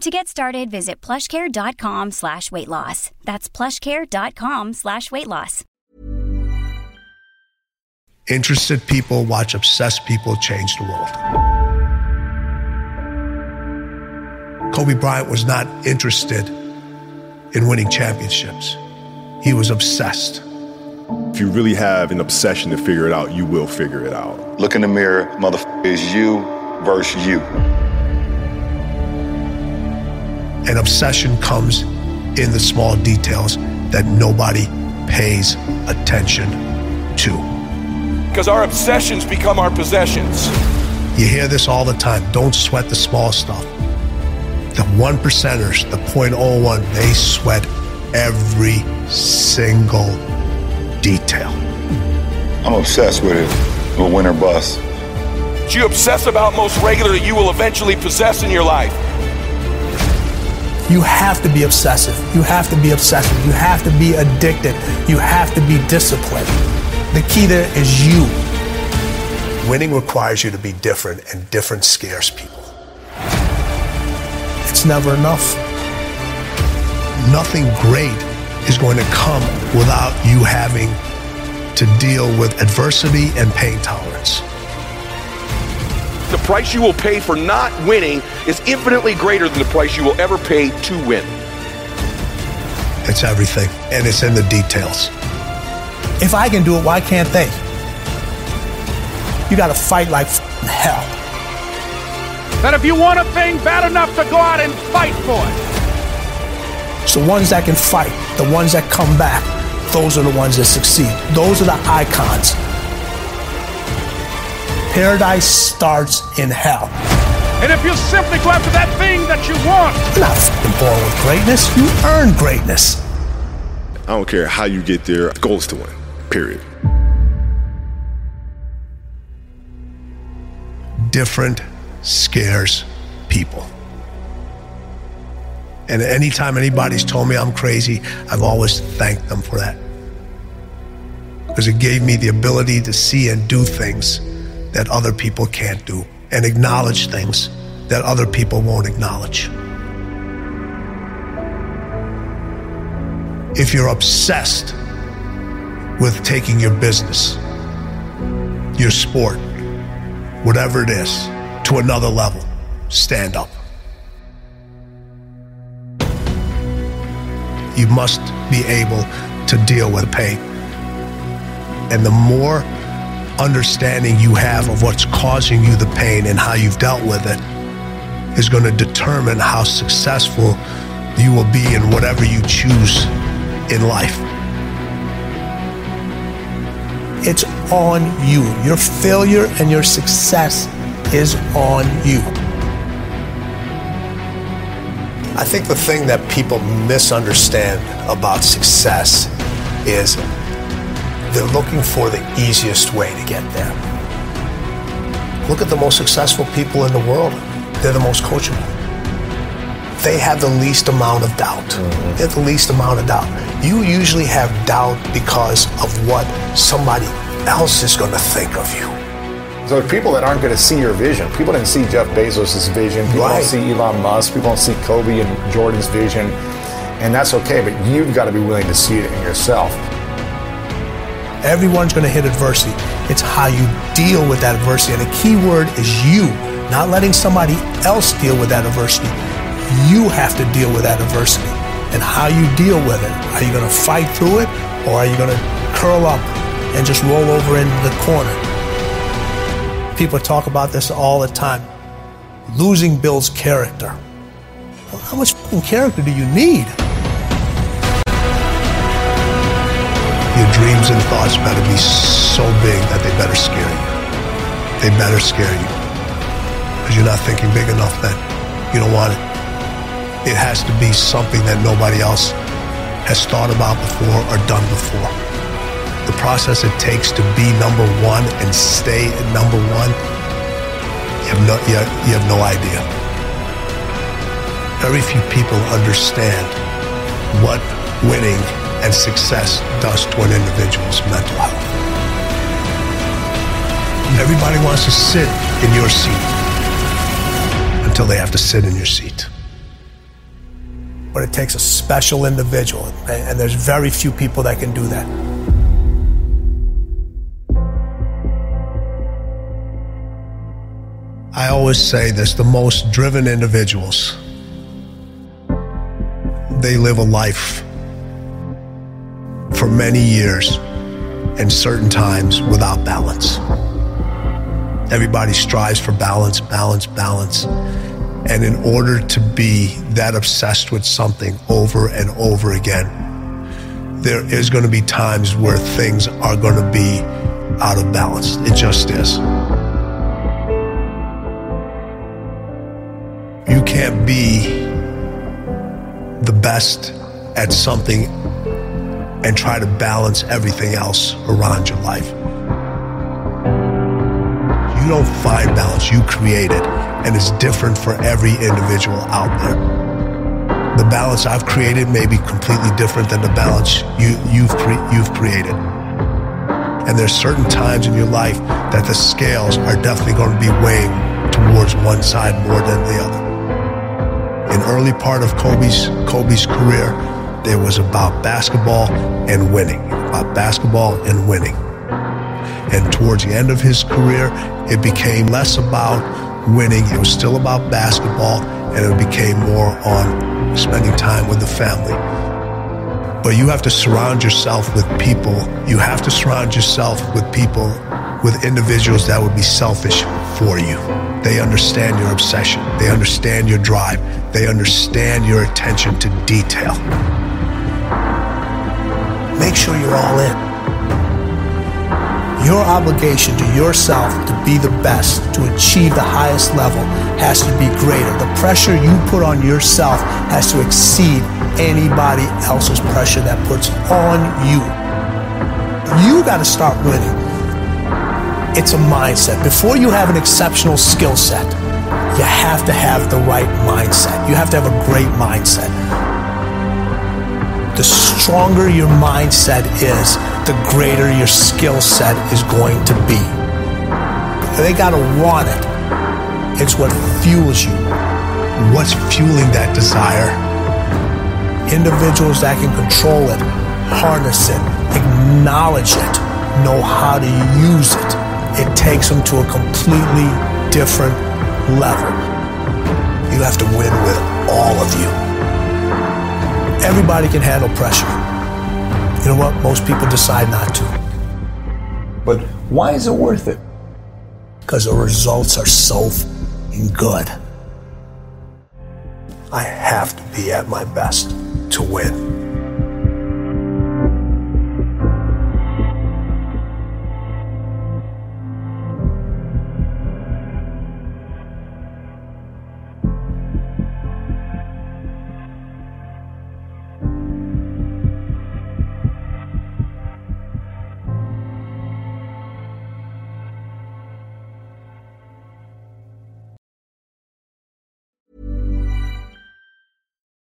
To get started, visit plushcare.com slash weight loss. That's plushcare.com slash weight loss. Interested people watch obsessed people change the world. Kobe Bryant was not interested in winning championships. He was obsessed. If you really have an obsession to figure it out, you will figure it out. Look in the mirror, motherfucker, is you versus you. And obsession comes in the small details that nobody pays attention to. Because our obsessions become our possessions. You hear this all the time. Don't sweat the small stuff. The one percenters, the 0.01, they sweat every single detail. I'm obsessed with it. With win or bust. What you obsess about most regularly, you will eventually possess in your life. You have to be obsessive. You have to be obsessive. You have to be addicted. You have to be disciplined. The key there is you. Winning requires you to be different, and different scares people. It's never enough. Nothing great is going to come without you having to deal with adversity and pain tolerance. The price you will pay for not winning is infinitely greater than the price you will ever pay to win. It's everything, and it's in the details. If I can do it, why can't they? You got to fight like hell. That if you want a thing bad enough to go out and fight for it. It's the ones that can fight, the ones that come back. Those are the ones that succeed. Those are the icons. Paradise starts in hell. And if you simply go after that thing that you want, you're not fucking born with greatness. You earn greatness. I don't care how you get there. The goal is to win. Period. Different scares people. And anytime anybody's told me I'm crazy, I've always thanked them for that. Because it gave me the ability to see and do things that other people can't do and acknowledge things that other people won't acknowledge. If you're obsessed with taking your business, your sport, whatever it is, to another level, stand up. You must be able to deal with pain. And the more understanding you have of what's causing you the pain and how you've dealt with it is going to determine how successful you will be in whatever you choose in life. It's on you. Your failure and your success is on you. I think the thing that people misunderstand about success is they're looking for the easiest way to get there. Look at the most successful people in the world. They're the most coachable. they have the least amount of doubt. Mm-hmm. They have the least amount of doubt. You usually have doubt because of what somebody else is going to think of you. So people that aren't going to see your vision, people didn't see Jeff Bezos' vision, people Right. don't see Elon Musk, people don't see Kobe and Jordan's vision, and that's okay. But you've got to be willing to see it in yourself. Everyone's going to hit adversity. It's how you deal with that adversity. And the key word is you, not letting somebody else deal with that adversity. You have to deal with that adversity. And how you deal with it. Are you going to fight through it or are you going to curl up and just roll over into the corner? People talk about this all the time. Losing builds character. Well, how much character do you need? Your dreams and thoughts better be so big that they better scare you. They better scare you. Because you're not thinking big enough that You don't want it. It has to be something that nobody else has thought about before or done before. The process it takes to be number one and stay at number one, you have no, you have, you have no idea. Very few people understand what winning and success does to an individual's mental health. Everybody wants to sit in your seat until they have to sit in your seat. But it takes a special individual, and there's very few people that can do that. I always say this the most driven individuals, they live a life for many years and certain times without balance. Everybody strives for balance, balance, balance. And in order to be that obsessed with something over and over again, there is going to be times where things are going to be out of balance. It just is. You can't be the best at something and try to balance everything else around your life. You don't find balance, you create it, and it's different for every individual out there. The balance I've created may be completely different than the balance you, you've, cre- you've created. And there's certain times in your life that the scales are definitely going to be weighing towards one side more than the other. In early part of Kobe's Kobe's career, there was about basketball and winning, about basketball and winning. And towards the end of his career, it became less about winning. It was still about basketball, and it became more on spending time with the family. But you have to surround yourself with people. You have to surround yourself with people, with individuals that would be selfish for you. They understand your obsession. They understand your drive. They understand your attention to detail. Make sure you're all in. Your obligation to yourself to be the best, to achieve the highest level, has to be greater. The pressure you put on yourself has to exceed anybody else's pressure that puts on you. You got to start winning. It's a mindset. Before you have an exceptional skill set, you have to have the right mindset. You have to have a great mindset. The stronger your mindset is, the greater your skill set is going to be. They got to want it. It's what fuels you. What's fueling that desire? Individuals that can control it, harness it, acknowledge it, know how to use it. It takes them to a completely different level. You have to win with all of you. Everybody can handle pressure. You know what? Most people decide not to. But why is it worth it? Because the results are so good. I have to be at my best to win.